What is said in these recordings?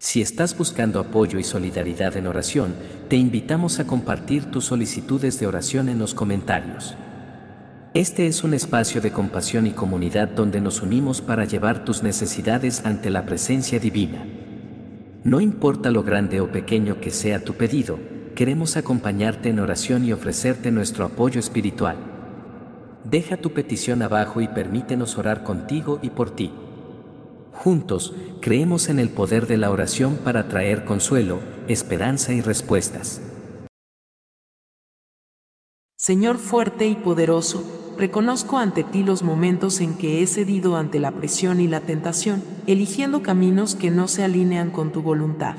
Si estás buscando apoyo y solidaridad en oración, te invitamos a compartir tus solicitudes de oración en los comentarios. Este es un espacio de compasión y comunidad donde nos unimos para llevar tus necesidades ante la presencia divina. No importa lo grande o pequeño que sea tu pedido, queremos acompañarte en oración y ofrecerte nuestro apoyo espiritual. Deja tu petición abajo y permítenos orar contigo y por ti. Juntos, creemos en el poder de la oración para traer consuelo, esperanza y respuestas. Señor fuerte y poderoso, reconozco ante ti los momentos en que he cedido ante la presión y la tentación, eligiendo caminos que no se alinean con tu voluntad.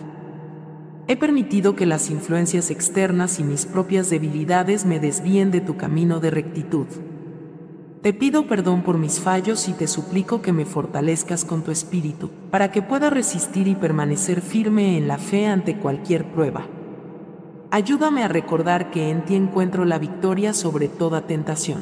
He permitido que las influencias externas y mis propias debilidades me desvíen de tu camino de rectitud. Te pido perdón por mis fallos y te suplico que me fortalezcas con tu espíritu, para que pueda resistir y permanecer firme en la fe ante cualquier prueba. Ayúdame a recordar que en ti encuentro la victoria sobre toda tentación.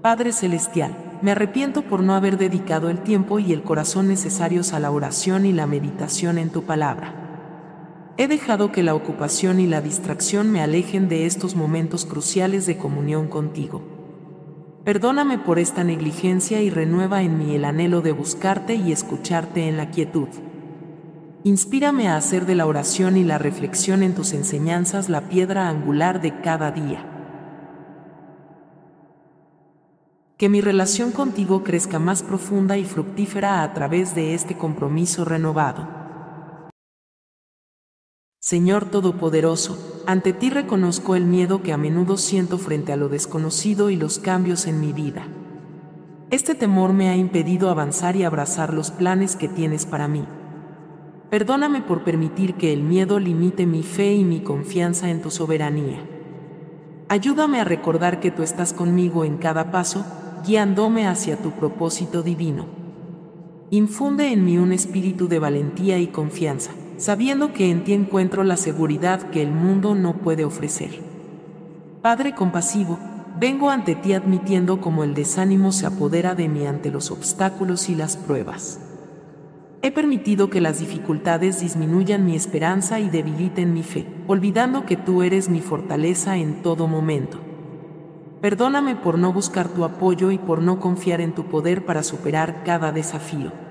Padre Celestial, me arrepiento por no haber dedicado el tiempo y el corazón necesarios a la oración y la meditación en tu palabra. He dejado que la ocupación y la distracción me alejen de estos momentos cruciales de comunión contigo. Perdóname por esta negligencia y renueva en mí el anhelo de buscarte y escucharte en la quietud. Inspírame a hacer de la oración y la reflexión en tus enseñanzas la piedra angular de cada día. Que mi relación contigo crezca más profunda y fructífera a través de este compromiso renovado. Señor Todopoderoso, ante ti reconozco el miedo que a menudo siento frente a lo desconocido y los cambios en mi vida. Este temor me ha impedido avanzar y abrazar los planes que tienes para mí. Perdóname por permitir que el miedo limite mi fe y mi confianza en tu soberanía. Ayúdame a recordar que tú estás conmigo en cada paso, guiándome hacia tu propósito divino. Infunde en mí un espíritu de valentía y confianza sabiendo que en ti encuentro la seguridad que el mundo no puede ofrecer. Padre compasivo, vengo ante ti admitiendo como el desánimo se apodera de mí ante los obstáculos y las pruebas. He permitido que las dificultades disminuyan mi esperanza y debiliten mi fe, olvidando que tú eres mi fortaleza en todo momento. Perdóname por no buscar tu apoyo y por no confiar en tu poder para superar cada desafío.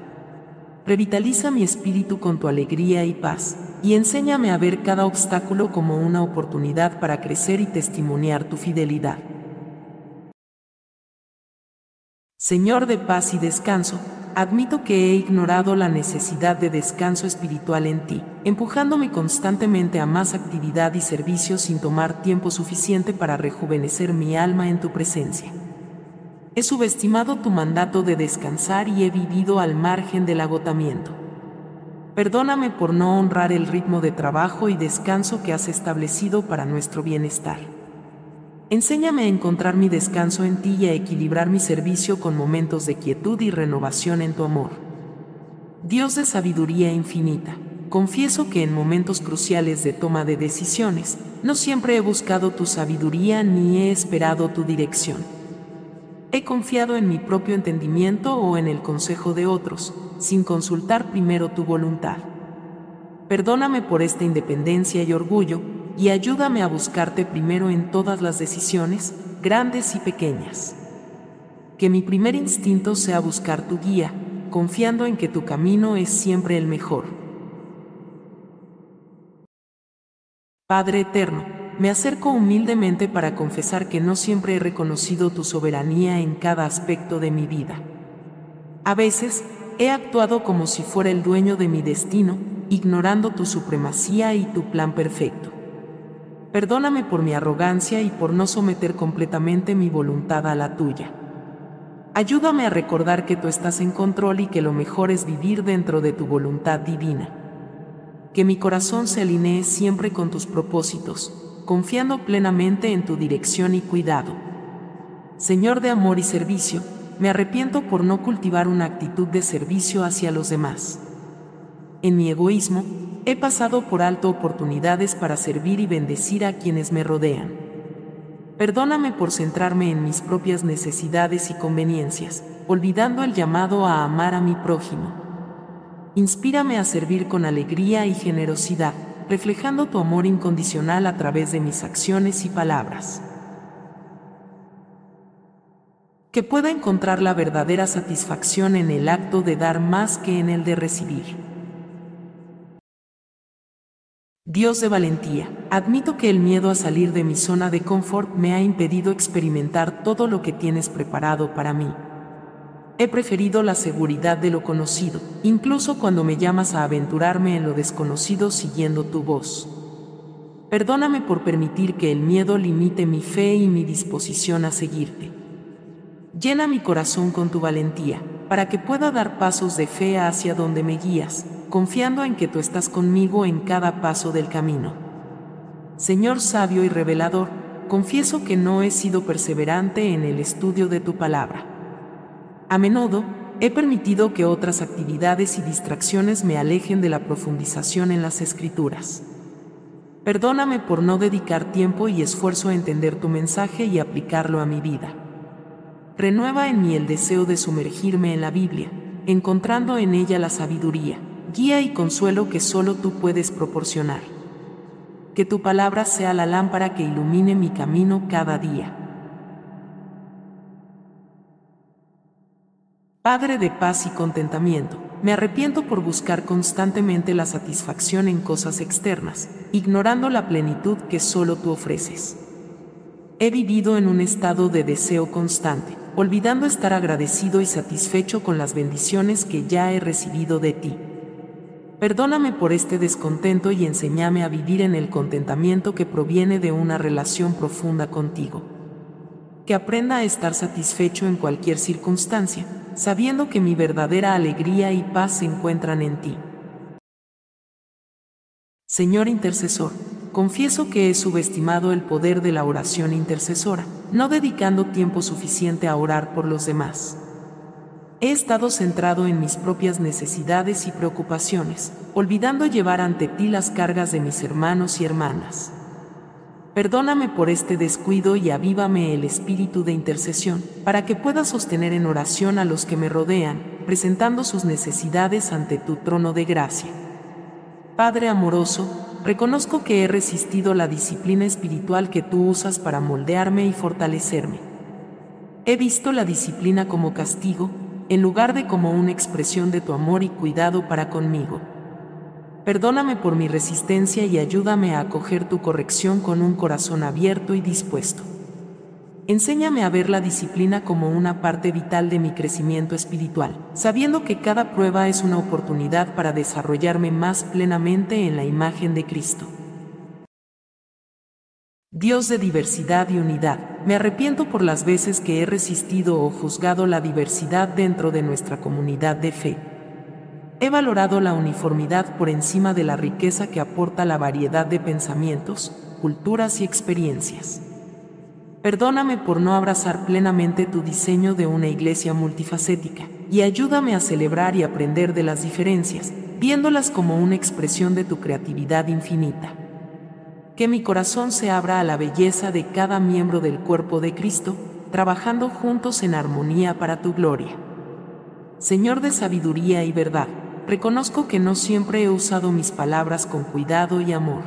Revitaliza mi espíritu con tu alegría y paz, y enséñame a ver cada obstáculo como una oportunidad para crecer y testimoniar tu fidelidad. Señor de paz y descanso, admito que he ignorado la necesidad de descanso espiritual en ti, empujándome constantemente a más actividad y servicio sin tomar tiempo suficiente para rejuvenecer mi alma en tu presencia. He subestimado tu mandato de descansar y he vivido al margen del agotamiento. Perdóname por no honrar el ritmo de trabajo y descanso que has establecido para nuestro bienestar. Enséñame a encontrar mi descanso en ti y a equilibrar mi servicio con momentos de quietud y renovación en tu amor. Dios de sabiduría infinita, confieso que en momentos cruciales de toma de decisiones, no siempre he buscado tu sabiduría ni he esperado tu dirección. He confiado en mi propio entendimiento o en el consejo de otros, sin consultar primero tu voluntad. Perdóname por esta independencia y orgullo, y ayúdame a buscarte primero en todas las decisiones, grandes y pequeñas. Que mi primer instinto sea buscar tu guía, confiando en que tu camino es siempre el mejor. Padre Eterno, me acerco humildemente para confesar que no siempre he reconocido tu soberanía en cada aspecto de mi vida. A veces, he actuado como si fuera el dueño de mi destino, ignorando tu supremacía y tu plan perfecto. Perdóname por mi arrogancia y por no someter completamente mi voluntad a la tuya. Ayúdame a recordar que tú estás en control y que lo mejor es vivir dentro de tu voluntad divina. Que mi corazón se alinee siempre con tus propósitos, confiando plenamente en tu dirección y cuidado. Señor de amor y servicio, me arrepiento por no cultivar una actitud de servicio hacia los demás. En mi egoísmo, he pasado por alto oportunidades para servir y bendecir a quienes me rodean. Perdóname por centrarme en mis propias necesidades y conveniencias, olvidando el llamado a amar a mi prójimo. Inspírame a servir con alegría y generosidad, reflejando tu amor incondicional a través de mis acciones y palabras. Que pueda encontrar la verdadera satisfacción en el acto de dar más que en el de recibir. Dios de valentía, admito que el miedo a salir de mi zona de confort me ha impedido experimentar todo lo que tienes preparado para mí. He preferido la seguridad de lo conocido, incluso cuando me llamas a aventurarme en lo desconocido siguiendo tu voz. Perdóname por permitir que el miedo limite mi fe y mi disposición a seguirte. Llena mi corazón con tu valentía, para que pueda dar pasos de fe hacia donde me guías, confiando en que tú estás conmigo en cada paso del camino. Señor sabio y revelador, confieso que no he sido perseverante en el estudio de tu palabra. A menudo, he permitido que otras actividades y distracciones me alejen de la profundización en las escrituras. Perdóname por no dedicar tiempo y esfuerzo a entender tu mensaje y aplicarlo a mi vida. Renueva en mí el deseo de sumergirme en la Biblia, encontrando en ella la sabiduría, guía y consuelo que solo tú puedes proporcionar. Que tu palabra sea la lámpara que ilumine mi camino cada día. Padre de paz y contentamiento, me arrepiento por buscar constantemente la satisfacción en cosas externas, ignorando la plenitud que solo tú ofreces. He vivido en un estado de deseo constante, olvidando estar agradecido y satisfecho con las bendiciones que ya he recibido de ti. Perdóname por este descontento y enséñame a vivir en el contentamiento que proviene de una relación profunda contigo. Que aprenda a estar satisfecho en cualquier circunstancia, sabiendo que mi verdadera alegría y paz se encuentran en ti. Señor intercesor, confieso que he subestimado el poder de la oración intercesora, no dedicando tiempo suficiente a orar por los demás. He estado centrado en mis propias necesidades y preocupaciones, olvidando llevar ante ti las cargas de mis hermanos y hermanas. Perdóname por este descuido y avívame el espíritu de intercesión, para que pueda sostener en oración a los que me rodean, presentando sus necesidades ante tu trono de gracia. Padre amoroso, reconozco que he resistido la disciplina espiritual que tú usas para moldearme y fortalecerme. He visto la disciplina como castigo, en lugar de como una expresión de tu amor y cuidado para conmigo. Perdóname por mi resistencia y ayúdame a acoger tu corrección con un corazón abierto y dispuesto. Enséñame a ver la disciplina como una parte vital de mi crecimiento espiritual, sabiendo que cada prueba es una oportunidad para desarrollarme más plenamente en la imagen de Cristo. Dios de diversidad y unidad, me arrepiento por las veces que he resistido o juzgado la diversidad dentro de nuestra comunidad de fe. He valorado la uniformidad por encima de la riqueza que aporta la variedad de pensamientos, culturas y experiencias. Perdóname por no abrazar plenamente tu diseño de una iglesia multifacética, y ayúdame a celebrar y aprender de las diferencias, viéndolas como una expresión de tu creatividad infinita que mi corazón se abra a la belleza de cada miembro del cuerpo de Cristo, trabajando juntos en armonía para tu gloria. Señor de sabiduría y verdad, reconozco que no siempre he usado mis palabras con cuidado y amor.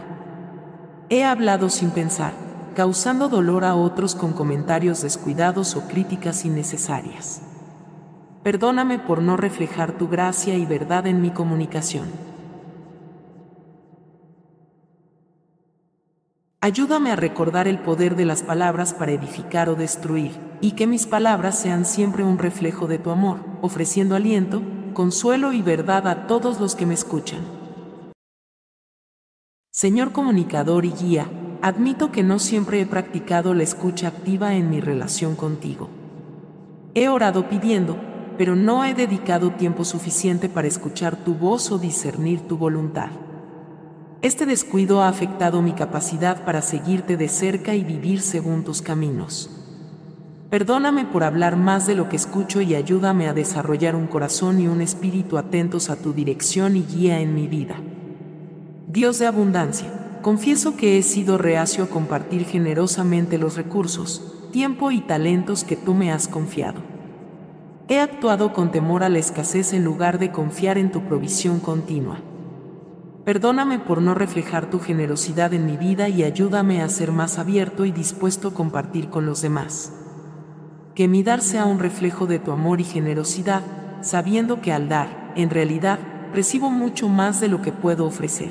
He hablado sin pensar, causando dolor a otros con comentarios descuidados o críticas innecesarias. Perdóname por no reflejar tu gracia y verdad en mi comunicación. Ayúdame a recordar el poder de las palabras para edificar o destruir, y que mis palabras sean siempre un reflejo de tu amor, ofreciendo aliento, consuelo y verdad a todos los que me escuchan. Señor comunicador y guía, admito que no siempre he practicado la escucha activa en mi relación contigo. He orado pidiendo, pero no he dedicado tiempo suficiente para escuchar tu voz o discernir tu voluntad. Este descuido ha afectado mi capacidad para seguirte de cerca y vivir según tus caminos. Perdóname por hablar más de lo que escucho y ayúdame a desarrollar un corazón y un espíritu atentos a tu dirección y guía en mi vida. Dios de abundancia, confieso que he sido reacio a compartir generosamente los recursos, tiempo y talentos que tú me has confiado. He actuado con temor a la escasez en lugar de confiar en tu provisión continua. Perdóname por no reflejar tu generosidad en mi vida y ayúdame a ser más abierto y dispuesto a compartir con los demás. Que mi dar sea un reflejo de tu amor y generosidad, sabiendo que al dar, en realidad, recibo mucho más de lo que puedo ofrecer.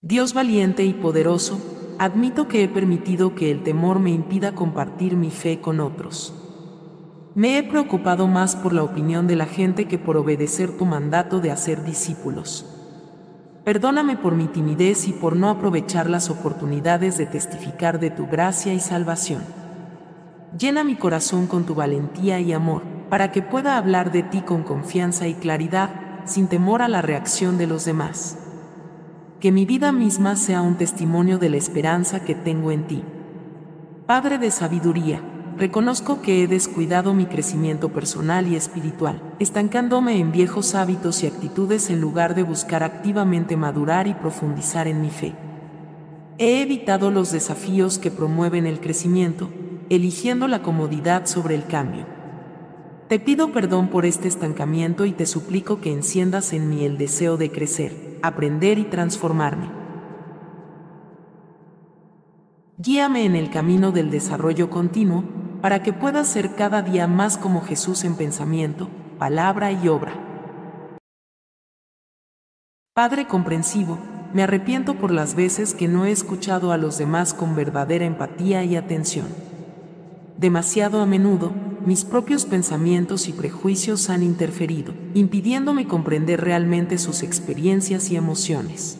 Dios valiente y poderoso, admito que he permitido que el temor me impida compartir mi fe con otros. Me he preocupado más por la opinión de la gente que por obedecer tu mandato de hacer discípulos. Perdóname por mi timidez y por no aprovechar las oportunidades de testificar de tu gracia y salvación. Llena mi corazón con tu valentía y amor, para que pueda hablar de ti con confianza y claridad, sin temor a la reacción de los demás. Que mi vida misma sea un testimonio de la esperanza que tengo en ti. Padre de sabiduría, reconozco que he descuidado mi crecimiento personal y espiritual, estancándome en viejos hábitos y actitudes en lugar de buscar activamente madurar y profundizar en mi fe. He evitado los desafíos que promueven el crecimiento, eligiendo la comodidad sobre el cambio. Te pido perdón por este estancamiento y te suplico que enciendas en mí el deseo de crecer, aprender y transformarme. Guíame en el camino del desarrollo continuo, para que pueda ser cada día más como Jesús en pensamiento, palabra y obra. Padre comprensivo, me arrepiento por las veces que no he escuchado a los demás con verdadera empatía y atención. Demasiado a menudo, mis propios pensamientos y prejuicios han interferido, impidiéndome comprender realmente sus experiencias y emociones.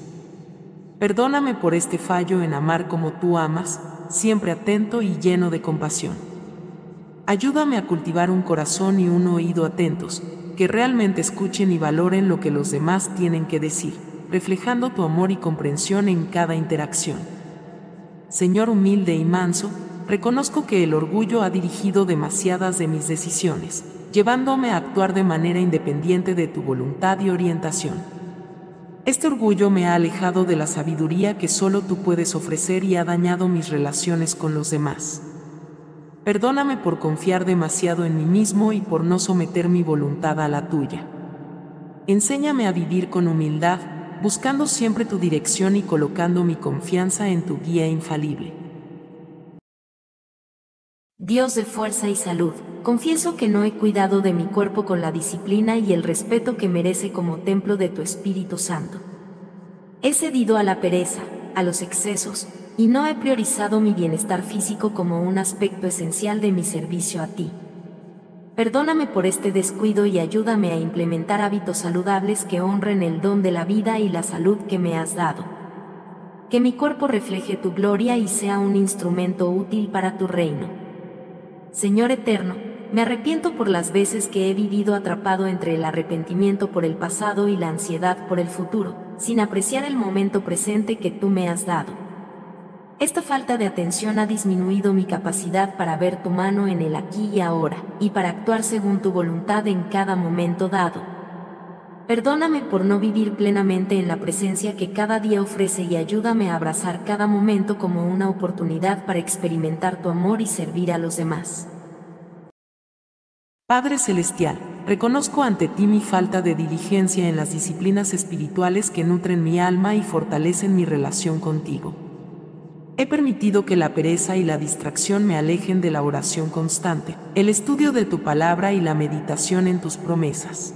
Perdóname por este fallo en amar como tú amas, siempre atento y lleno de compasión. Ayúdame a cultivar un corazón y un oído atentos, que realmente escuchen y valoren lo que los demás tienen que decir, reflejando tu amor y comprensión en cada interacción. Señor humilde y manso, reconozco que el orgullo ha dirigido demasiadas de mis decisiones, llevándome a actuar de manera independiente de tu voluntad y orientación. Este orgullo me ha alejado de la sabiduría que solo tú puedes ofrecer y ha dañado mis relaciones con los demás. Perdóname por confiar demasiado en mí mismo y por no someter mi voluntad a la tuya. Enséñame a vivir con humildad, buscando siempre tu dirección y colocando mi confianza en tu guía infalible. Dios de fuerza y salud, confieso que no he cuidado de mi cuerpo con la disciplina y el respeto que merece como templo de tu Espíritu Santo. He cedido a la pereza, a los excesos, y no he priorizado mi bienestar físico como un aspecto esencial de mi servicio a ti. Perdóname por este descuido y ayúdame a implementar hábitos saludables que honren el don de la vida y la salud que me has dado. Que mi cuerpo refleje tu gloria y sea un instrumento útil para tu reino. Señor eterno, me arrepiento por las veces que he vivido atrapado entre el arrepentimiento por el pasado y la ansiedad por el futuro, sin apreciar el momento presente que tú me has dado. Esta falta de atención ha disminuido mi capacidad para ver tu mano en el aquí y ahora, y para actuar según tu voluntad en cada momento dado. Perdóname por no vivir plenamente en la presencia que cada día ofrece y ayúdame a abrazar cada momento como una oportunidad para experimentar tu amor y servir a los demás. Padre Celestial, reconozco ante ti mi falta de diligencia en las disciplinas espirituales que nutren mi alma y fortalecen mi relación contigo. He permitido que la pereza y la distracción me alejen de la oración constante, el estudio de tu palabra y la meditación en tus promesas.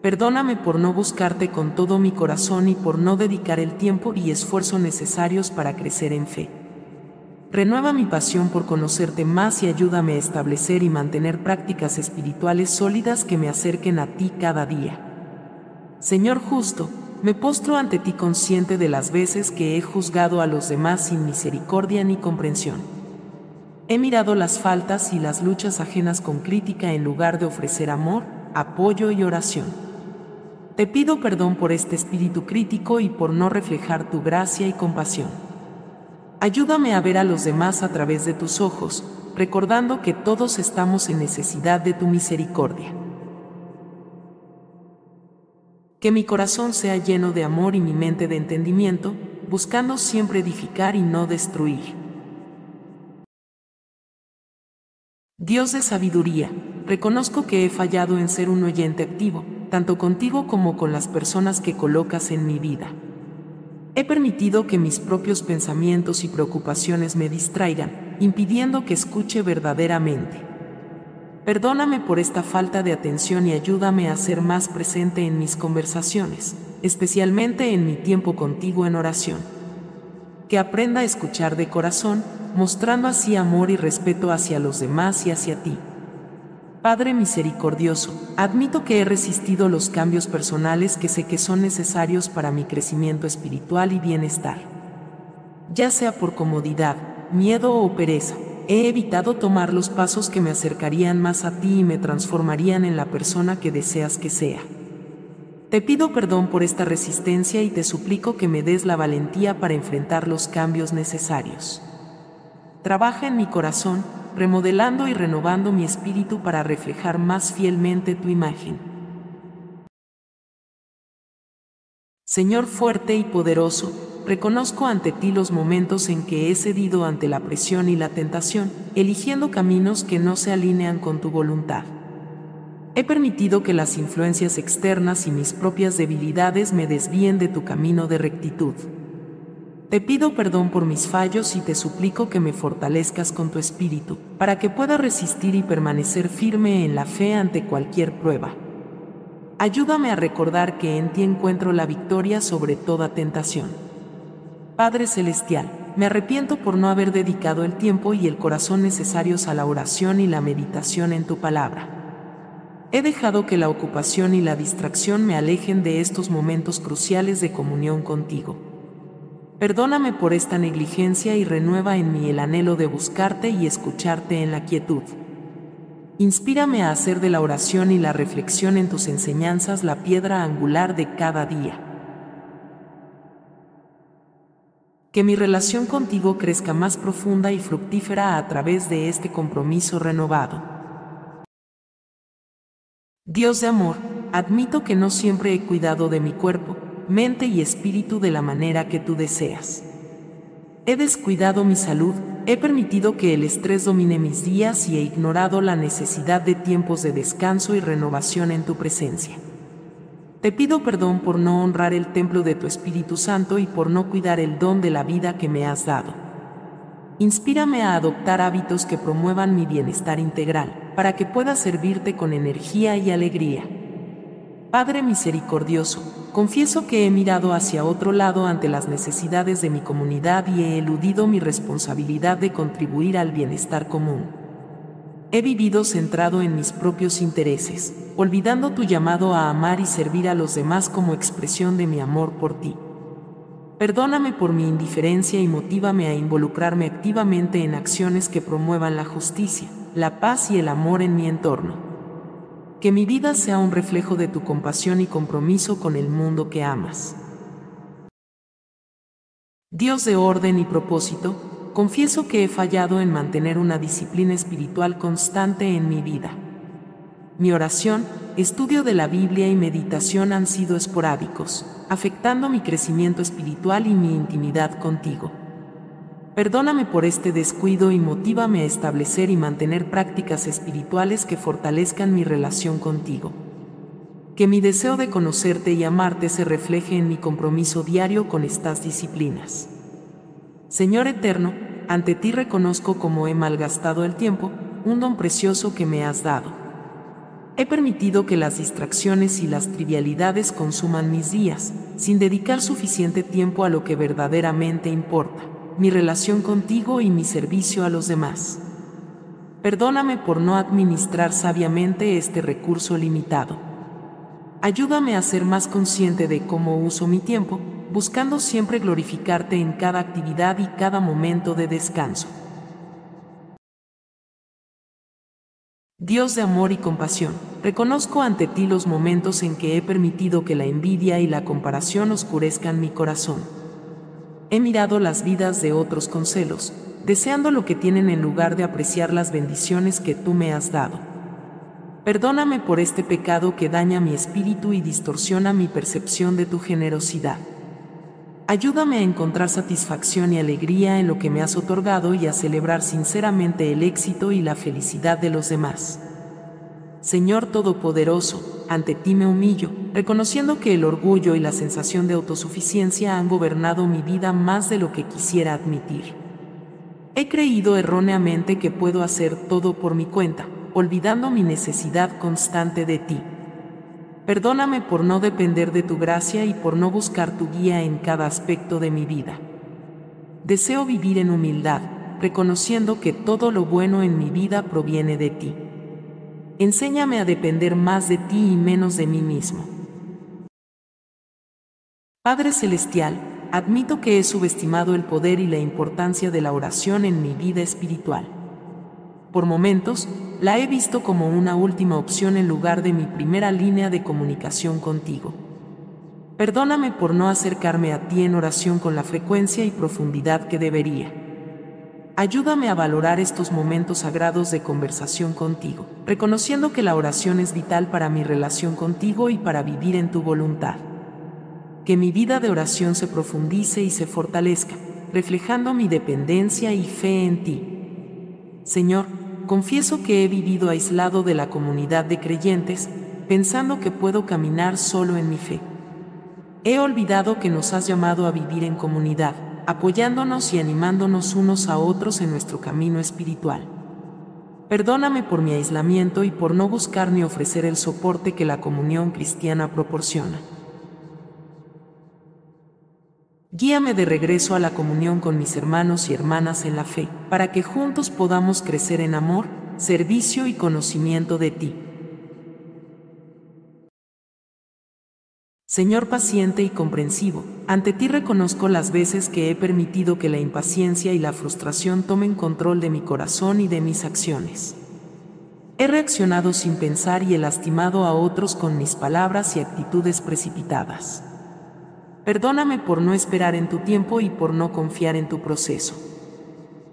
Perdóname por no buscarte con todo mi corazón y por no dedicar el tiempo y esfuerzo necesarios para crecer en fe. Renueva mi pasión por conocerte más y ayúdame a establecer y mantener prácticas espirituales sólidas que me acerquen a ti cada día. Señor justo, me postro ante ti consciente de las veces que he juzgado a los demás sin misericordia ni comprensión. He mirado las faltas y las luchas ajenas con crítica en lugar de ofrecer amor, apoyo y oración. Te pido perdón por este espíritu crítico y por no reflejar tu gracia y compasión. Ayúdame a ver a los demás a través de tus ojos, recordando que todos estamos en necesidad de tu misericordia. Que mi corazón sea lleno de amor y mi mente de entendimiento, buscando siempre edificar y no destruir. Dios de sabiduría, reconozco que he fallado en ser un oyente activo, tanto contigo como con las personas que colocas en mi vida. He permitido que mis propios pensamientos y preocupaciones me distraigan, impidiendo que escuche verdaderamente. Perdóname por esta falta de atención y ayúdame a ser más presente en mis conversaciones, especialmente en mi tiempo contigo en oración. Que aprenda a escuchar de corazón, mostrando así amor y respeto hacia los demás y hacia ti. Padre misericordioso, admito que he resistido los cambios personales que sé que son necesarios para mi crecimiento espiritual y bienestar. Ya sea por comodidad, miedo o pereza, he evitado tomar los pasos que me acercarían más a ti y me transformarían en la persona que deseas que sea. Te pido perdón por esta resistencia y te suplico que me des la valentía para enfrentar los cambios necesarios. Trabaja en mi corazón, remodelando y renovando mi espíritu para reflejar más fielmente tu imagen. Señor fuerte y poderoso, reconozco ante ti los momentos en que he cedido ante la presión y la tentación, eligiendo caminos que no se alinean con tu voluntad. He permitido que las influencias externas y mis propias debilidades me desvíen de tu camino de rectitud. Te pido perdón por mis fallos y te suplico que me fortalezcas con tu espíritu, para que pueda resistir y permanecer firme en la fe ante cualquier prueba. Ayúdame a recordar que en ti encuentro la victoria sobre toda tentación. Padre Celestial, me arrepiento por no haber dedicado el tiempo y el corazón necesarios a la oración y la meditación en tu palabra. He dejado que la ocupación y la distracción me alejen de estos momentos cruciales de comunión contigo. Perdóname por esta negligencia y renueva en mí el anhelo de buscarte y escucharte en la quietud. Inspírame a hacer de la oración y la reflexión en tus enseñanzas la piedra angular de cada día. Que mi relación contigo crezca más profunda y fructífera a través de este compromiso renovado. Dios de amor, admito que no siempre he cuidado de mi cuerpo, mente y espíritu de la manera que tú deseas. He descuidado mi salud, he permitido que el estrés domine mis días y he ignorado la necesidad de tiempos de descanso y renovación en tu presencia. Te pido perdón por no honrar el templo de tu Espíritu Santo y por no cuidar el don de la vida que me has dado. Inspírame a adoptar hábitos que promuevan mi bienestar integral, para que pueda servirte con energía y alegría. Padre misericordioso, confieso que he mirado hacia otro lado ante las necesidades de mi comunidad y he eludido mi responsabilidad de contribuir al bienestar común. He vivido centrado en mis propios intereses, olvidando tu llamado a amar y servir a los demás como expresión de mi amor por ti. Perdóname por mi indiferencia y motívame a involucrarme activamente en acciones que promuevan la justicia, la paz y el amor en mi entorno que mi vida sea un reflejo de tu compasión y compromiso con el mundo que amas. Dios de orden y propósito, confieso que he fallado en mantener una disciplina espiritual constante en mi vida. Mi oración, estudio de la Biblia y meditación han sido esporádicos, afectando mi crecimiento espiritual y mi intimidad contigo. Perdóname por este descuido y motívame a establecer y mantener prácticas espirituales que fortalezcan mi relación contigo. Que mi deseo de conocerte y amarte se refleje en mi compromiso diario con estas disciplinas. Señor Eterno, ante ti reconozco cómo he malgastado el tiempo, un don precioso que me has dado. He permitido que las distracciones y las trivialidades consuman mis días, sin dedicar suficiente tiempo a lo que verdaderamente importa mi relación contigo y mi servicio a los demás. Perdóname por no administrar sabiamente este recurso limitado. Ayúdame a ser más consciente de cómo uso mi tiempo, buscando siempre glorificarte en cada actividad y cada momento de descanso. Dios de amor y compasión, reconozco ante ti los momentos en que he permitido que la envidia y la comparación oscurezcan mi corazón He mirado las vidas de otros con celos, deseando lo que tienen en lugar de apreciar las bendiciones que tú me has dado. Perdóname por este pecado que daña mi espíritu y distorsiona mi percepción de tu generosidad. Ayúdame a encontrar satisfacción y alegría en lo que me has otorgado y a celebrar sinceramente el éxito y la felicidad de los demás. Señor Todopoderoso, ante ti me humillo, reconociendo que el orgullo y la sensación de autosuficiencia han gobernado mi vida más de lo que quisiera admitir. He creído erróneamente que puedo hacer todo por mi cuenta, olvidando mi necesidad constante de ti. Perdóname por no depender de tu gracia y por no buscar tu guía en cada aspecto de mi vida. Deseo vivir en humildad, reconociendo que todo lo bueno en mi vida proviene de ti. Enséñame a depender más de ti y menos de mí mismo. Padre Celestial, admito que he subestimado el poder y la importancia de la oración en mi vida espiritual. Por momentos, la he visto como una última opción en lugar de mi primera línea de comunicación contigo. Perdóname por no acercarme a ti en oración con la frecuencia y profundidad que debería. Ayúdame a valorar estos momentos sagrados de conversación contigo, reconociendo que la oración es vital para mi relación contigo y para vivir en tu voluntad. Que mi vida de oración se profundice y se fortalezca, reflejando mi dependencia y fe en ti. Señor, confieso que he vivido aislado de la comunidad de creyentes, pensando que puedo caminar solo en mi fe. He olvidado que nos has llamado a vivir en comunidad apoyándonos y animándonos unos a otros en nuestro camino espiritual. Perdóname por mi aislamiento y por no buscar ni ofrecer el soporte que la comunión cristiana proporciona. Guíame de regreso a la comunión con mis hermanos y hermanas en la fe, para que juntos podamos crecer en amor, servicio y conocimiento de ti. Señor paciente y comprensivo, ante ti reconozco las veces que he permitido que la impaciencia y la frustración tomen control de mi corazón y de mis acciones. He reaccionado sin pensar y he lastimado a otros con mis palabras y actitudes precipitadas. Perdóname por no esperar en tu tiempo y por no confiar en tu proceso.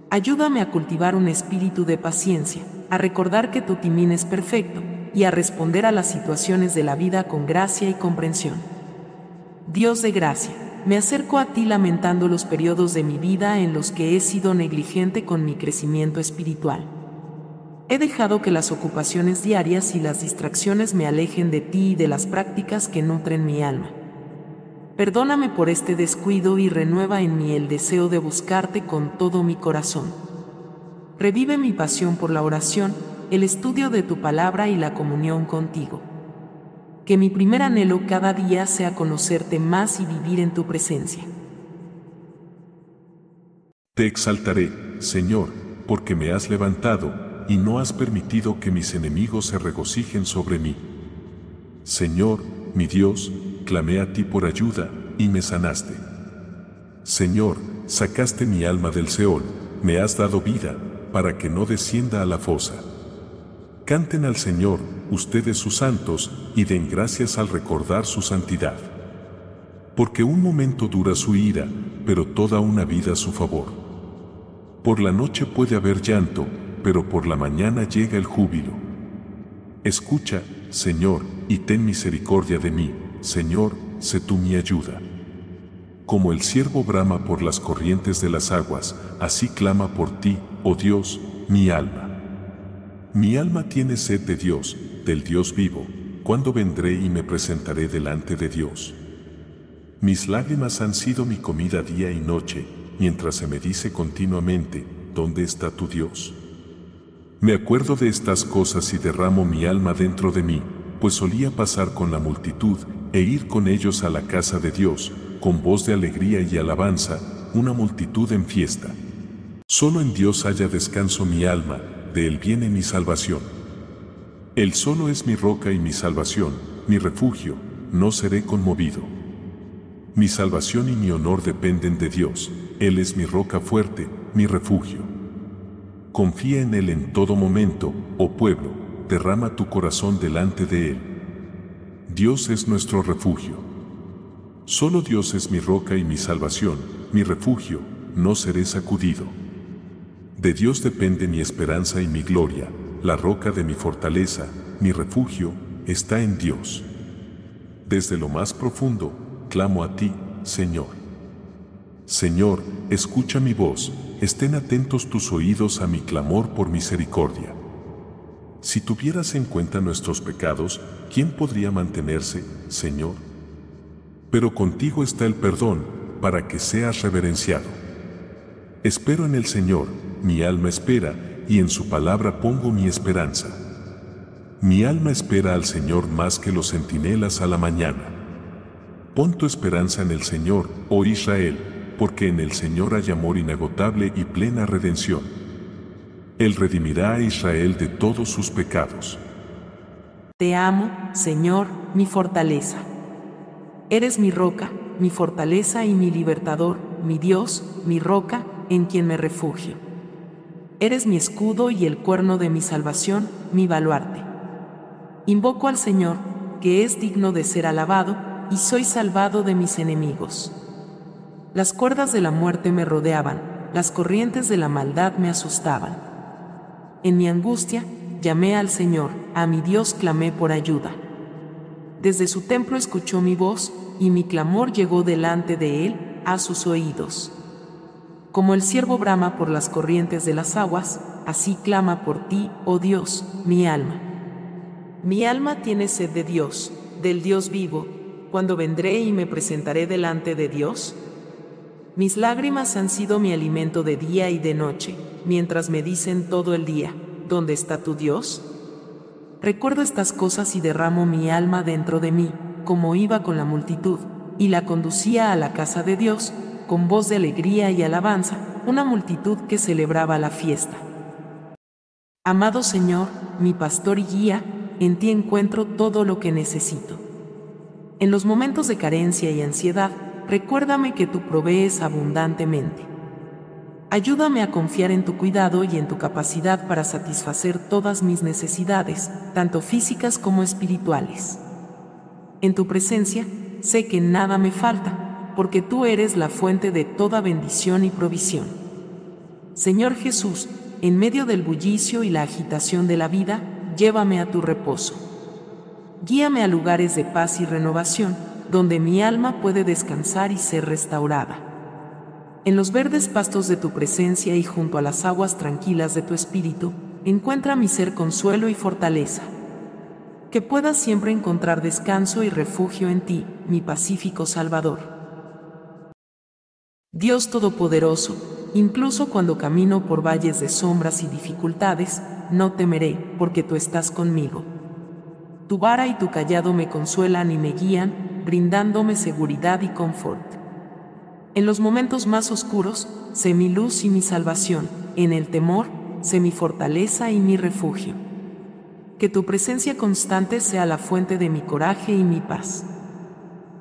Ayúdame a cultivar un espíritu de paciencia, a recordar que tu timín es perfecto y a responder a las situaciones de la vida con gracia y comprensión. Dios de gracia, me acerco a ti lamentando los periodos de mi vida en los que he sido negligente con mi crecimiento espiritual. He dejado que las ocupaciones diarias y las distracciones me alejen de ti y de las prácticas que nutren mi alma. Perdóname por este descuido y renueva en mí el deseo de buscarte con todo mi corazón. Revive mi pasión por la oración el estudio de tu palabra y la comunión contigo. Que mi primer anhelo cada día sea conocerte más y vivir en tu presencia. Te exaltaré, Señor, porque me has levantado, y no has permitido que mis enemigos se regocijen sobre mí. Señor, mi Dios, clamé a ti por ayuda, y me sanaste. Señor, sacaste mi alma del Seol, me has dado vida, para que no descienda a la fosa. Canten al Señor, ustedes sus santos, y den gracias al recordar su santidad. Porque un momento dura su ira, pero toda una vida su favor. Por la noche puede haber llanto, pero por la mañana llega el júbilo. Escucha, Señor, y ten misericordia de mí, Señor, sé tú mi ayuda. Como el siervo brama por las corrientes de las aguas, así clama por ti, oh Dios, mi alma. Mi alma tiene sed de Dios, del Dios vivo, ¿cuándo vendré y me presentaré delante de Dios? Mis lágrimas han sido mi comida día y noche, mientras se me dice continuamente, ¿dónde está tu Dios? Me acuerdo de estas cosas y derramo mi alma dentro de mí, pues solía pasar con la multitud e ir con ellos a la casa de Dios, con voz de alegría y alabanza, una multitud en fiesta. Solo en Dios haya descanso mi alma, de Él viene mi salvación. Él solo es mi roca y mi salvación, mi refugio, no seré conmovido. Mi salvación y mi honor dependen de Dios, Él es mi roca fuerte, mi refugio. Confía en Él en todo momento, oh pueblo, derrama tu corazón delante de Él. Dios es nuestro refugio. Solo Dios es mi roca y mi salvación, mi refugio, no seré sacudido. De Dios depende mi esperanza y mi gloria, la roca de mi fortaleza, mi refugio, está en Dios. Desde lo más profundo, clamo a ti, Señor. Señor, escucha mi voz, estén atentos tus oídos a mi clamor por misericordia. Si tuvieras en cuenta nuestros pecados, ¿quién podría mantenerse, Señor? Pero contigo está el perdón, para que seas reverenciado. Espero en el Señor, mi alma espera, y en su palabra pongo mi esperanza. Mi alma espera al Señor más que los centinelas a la mañana. Pon tu esperanza en el Señor, oh Israel, porque en el Señor hay amor inagotable y plena redención. Él redimirá a Israel de todos sus pecados. Te amo, Señor, mi fortaleza. Eres mi roca, mi fortaleza y mi libertador, mi Dios, mi roca, en quien me refugio. Eres mi escudo y el cuerno de mi salvación, mi baluarte. Invoco al Señor, que es digno de ser alabado, y soy salvado de mis enemigos. Las cuerdas de la muerte me rodeaban, las corrientes de la maldad me asustaban. En mi angustia, llamé al Señor, a mi Dios clamé por ayuda. Desde su templo escuchó mi voz, y mi clamor llegó delante de él, a sus oídos. Como el ciervo brama por las corrientes de las aguas, así clama por ti, oh Dios, mi alma. Mi alma tiene sed de Dios, del Dios vivo, cuando vendré y me presentaré delante de Dios. Mis lágrimas han sido mi alimento de día y de noche, mientras me dicen todo el día, ¿dónde está tu Dios? Recuerdo estas cosas y derramo mi alma dentro de mí, como iba con la multitud, y la conducía a la casa de Dios, con voz de alegría y alabanza, una multitud que celebraba la fiesta. Amado Señor, mi pastor y guía, en ti encuentro todo lo que necesito. En los momentos de carencia y ansiedad, recuérdame que tú provees abundantemente. Ayúdame a confiar en tu cuidado y en tu capacidad para satisfacer todas mis necesidades, tanto físicas como espirituales. En tu presencia, sé que nada me falta, porque tú eres la fuente de toda bendición y provisión. Señor Jesús, en medio del bullicio y la agitación de la vida, llévame a tu reposo. Guíame a lugares de paz y renovación, donde mi alma puede descansar y ser restaurada. En los verdes pastos de tu presencia y junto a las aguas tranquilas de tu espíritu, encuentra mi ser consuelo y fortaleza. Que pueda siempre encontrar descanso y refugio en ti, mi pacífico Salvador. Dios Todopoderoso, incluso cuando camino por valles de sombras y dificultades, no temeré, porque tú estás conmigo. Tu vara y tu callado me consuelan y me guían, brindándome seguridad y confort. En los momentos más oscuros, sé mi luz y mi salvación, en el temor, sé mi fortaleza y mi refugio. Que tu presencia constante sea la fuente de mi coraje y mi paz.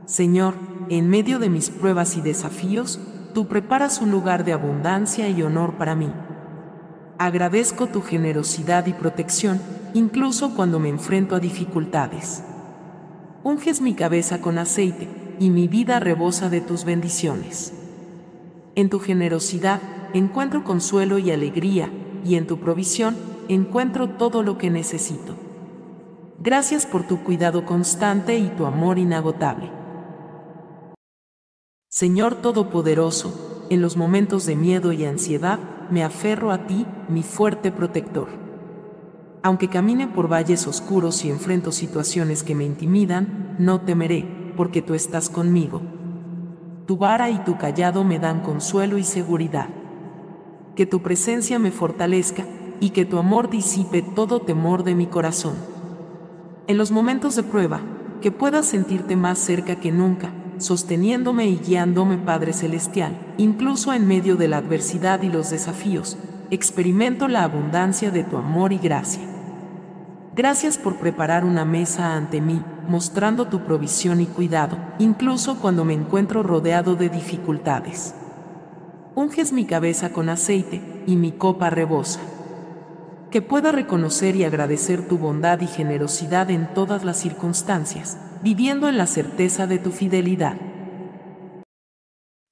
Señor, en medio de mis pruebas y desafíos, tú preparas un lugar de abundancia y honor para mí. Agradezco tu generosidad y protección, incluso cuando me enfrento a dificultades unges mi cabeza con aceite, y mi vida rebosa de tus bendiciones. En tu generosidad encuentro consuelo y alegría, y en tu provisión encuentro todo lo que necesito. Gracias por tu cuidado constante y tu amor inagotable. Señor Todopoderoso, en los momentos de miedo y ansiedad, me aferro a ti, mi fuerte protector. Aunque camine por valles oscuros y enfrento situaciones que me intimidan, no temeré, porque tú estás conmigo. Tu vara y tu callado me dan consuelo y seguridad. Que tu presencia me fortalezca y que tu amor disipe todo temor de mi corazón. En los momentos de prueba, que puedas sentirte más cerca que nunca, sosteniéndome y guiándome Padre Celestial, incluso en medio de la adversidad y los desafíos, experimento la abundancia de tu amor y gracia. Gracias por preparar una mesa ante mí, mostrando tu provisión y cuidado, incluso cuando me encuentro rodeado de dificultades. Unges mi cabeza con aceite, y mi copa rebosa. Que pueda reconocer y agradecer tu bondad y generosidad en todas las circunstancias, viviendo en la certeza de tu fidelidad.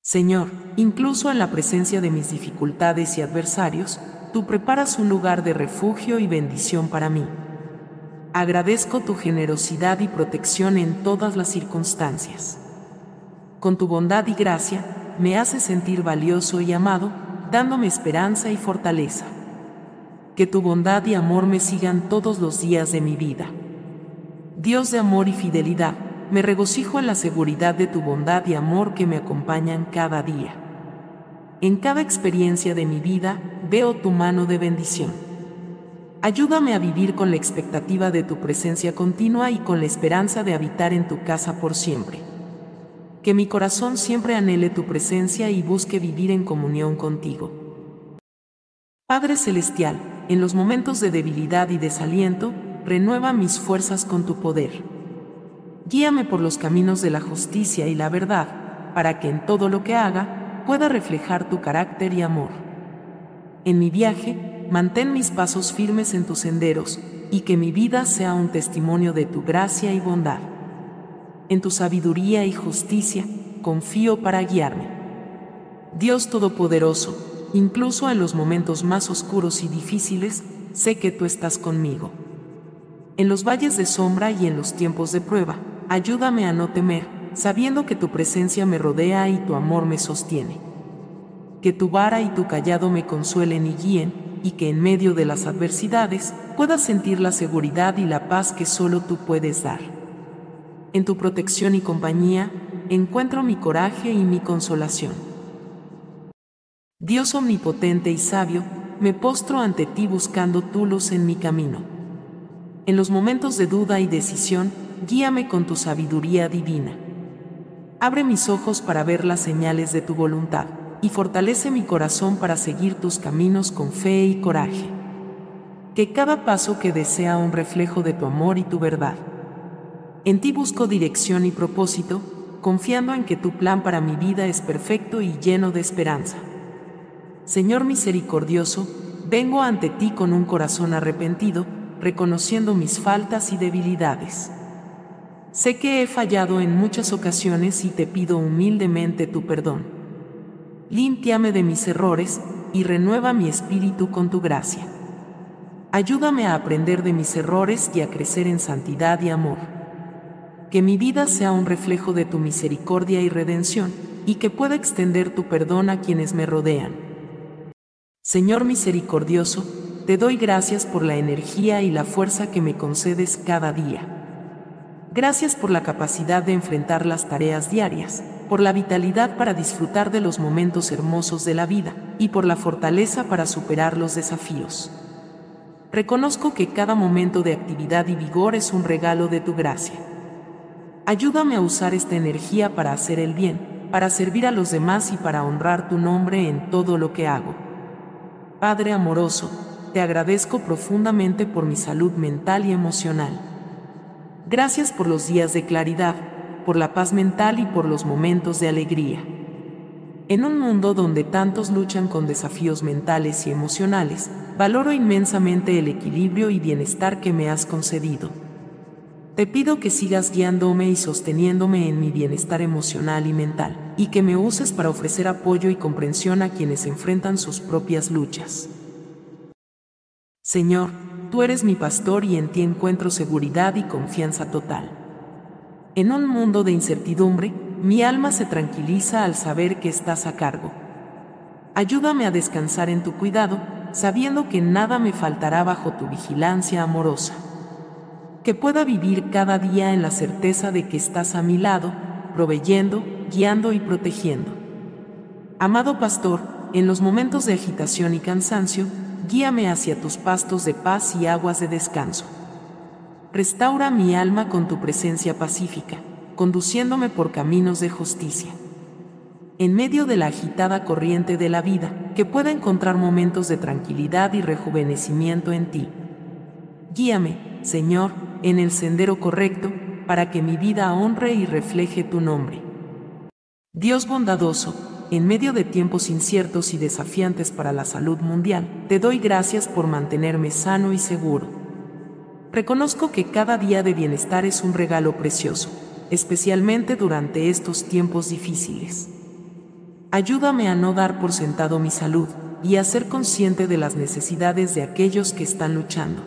Señor, incluso en la presencia de mis dificultades y adversarios, tú preparas un lugar de refugio y bendición para mí. Agradezco tu generosidad y protección en todas las circunstancias. Con tu bondad y gracia, me hace sentir valioso y amado, dándome esperanza y fortaleza. Que tu bondad y amor me sigan todos los días de mi vida. Dios de amor y fidelidad, me regocijo en la seguridad de tu bondad y amor que me acompañan cada día. En cada experiencia de mi vida veo tu mano de bendición. Ayúdame a vivir con la expectativa de tu presencia continua y con la esperanza de habitar en tu casa por siempre. Que mi corazón siempre anhele tu presencia y busque vivir en comunión contigo. Padre Celestial, en los momentos de debilidad y desaliento, renueva mis fuerzas con tu poder. Guíame por los caminos de la justicia y la verdad, para que en todo lo que haga pueda reflejar tu carácter y amor. En mi viaje, mantén mis pasos firmes en tus senderos, y que mi vida sea un testimonio de tu gracia y bondad. En tu sabiduría y justicia, confío para guiarme. Dios Todopoderoso, incluso en los momentos más oscuros y difíciles, sé que tú estás conmigo. En los valles de sombra y en los tiempos de prueba, ayúdame a no temer, sabiendo que tu presencia me rodea y tu amor me sostiene. Que tu vara y tu callado me consuelen y guíen, y que en medio de las adversidades pueda sentir la seguridad y la paz que solo tú puedes dar. En tu protección y compañía, encuentro mi coraje y mi consolación. Dios omnipotente y sabio, me postro ante ti buscando tu luz en mi camino. En los momentos de duda y decisión, guíame con tu sabiduría divina. Abre mis ojos para ver las señales de tu voluntad, y fortalece mi corazón para seguir tus caminos con fe y coraje. Que cada paso que desea un reflejo de tu amor y tu verdad. En ti busco dirección y propósito, confiando en que tu plan para mi vida es perfecto y lleno de esperanza. Señor misericordioso, vengo ante ti con un corazón arrepentido, reconociendo mis faltas y debilidades. Sé que he fallado en muchas ocasiones y te pido humildemente tu perdón. Límpiame de mis errores y renueva mi espíritu con tu gracia. Ayúdame a aprender de mis errores y a crecer en santidad y amor. Que mi vida sea un reflejo de tu misericordia y redención, y que pueda extender tu perdón a quienes me rodean. Señor misericordioso, te doy gracias por la energía y la fuerza que me concedes cada día. Gracias por la capacidad de enfrentar las tareas diarias, por la vitalidad para disfrutar de los momentos hermosos de la vida y por la fortaleza para superar los desafíos. Reconozco que cada momento de actividad y vigor es un regalo de tu gracia. Ayúdame a usar esta energía para hacer el bien, para servir a los demás y para honrar tu nombre en todo lo que hago. Padre amoroso, te agradezco profundamente por mi salud mental y emocional. Gracias por los días de claridad, por la paz mental y por los momentos de alegría. En un mundo donde tantos luchan con desafíos mentales y emocionales, valoro inmensamente el equilibrio y bienestar que me has concedido. Te pido que sigas guiándome y sosteniéndome en mi bienestar emocional y mental, y que me uses para ofrecer apoyo y comprensión a quienes enfrentan sus propias luchas. Señor, tú eres mi pastor y en ti encuentro seguridad y confianza total. En un mundo de incertidumbre, mi alma se tranquiliza al saber que estás a cargo. Ayúdame a descansar en tu cuidado, sabiendo que nada me faltará bajo tu vigilancia amorosa. Que pueda vivir cada día en la certeza de que estás a mi lado, proveyendo, guiando y protegiendo. Amado pastor, en los momentos de agitación y cansancio, guíame hacia tus pastos de paz y aguas de descanso. Restaura mi alma con tu presencia pacífica, conduciéndome por caminos de justicia. En medio de la agitada corriente de la vida, que pueda encontrar momentos de tranquilidad y rejuvenecimiento en ti. Guíame, Señor, en el sendero correcto, para que mi vida honre y refleje tu nombre. Dios bondadoso, en medio de tiempos inciertos y desafiantes para la salud mundial, te doy gracias por mantenerme sano y seguro. Reconozco que cada día de bienestar es un regalo precioso, especialmente durante estos tiempos difíciles. Ayúdame a no dar por sentado mi salud y a ser consciente de las necesidades de aquellos que están luchando.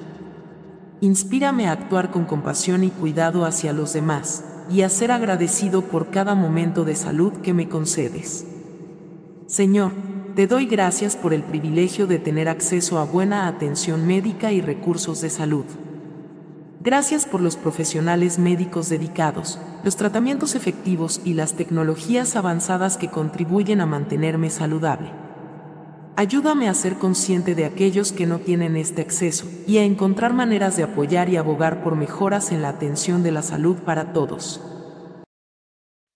Inspírame a actuar con compasión y cuidado hacia los demás, y a ser agradecido por cada momento de salud que me concedes. Señor, te doy gracias por el privilegio de tener acceso a buena atención médica y recursos de salud. Gracias por los profesionales médicos dedicados, los tratamientos efectivos y las tecnologías avanzadas que contribuyen a mantenerme saludable. Ayúdame a ser consciente de aquellos que no tienen este acceso y a encontrar maneras de apoyar y abogar por mejoras en la atención de la salud para todos.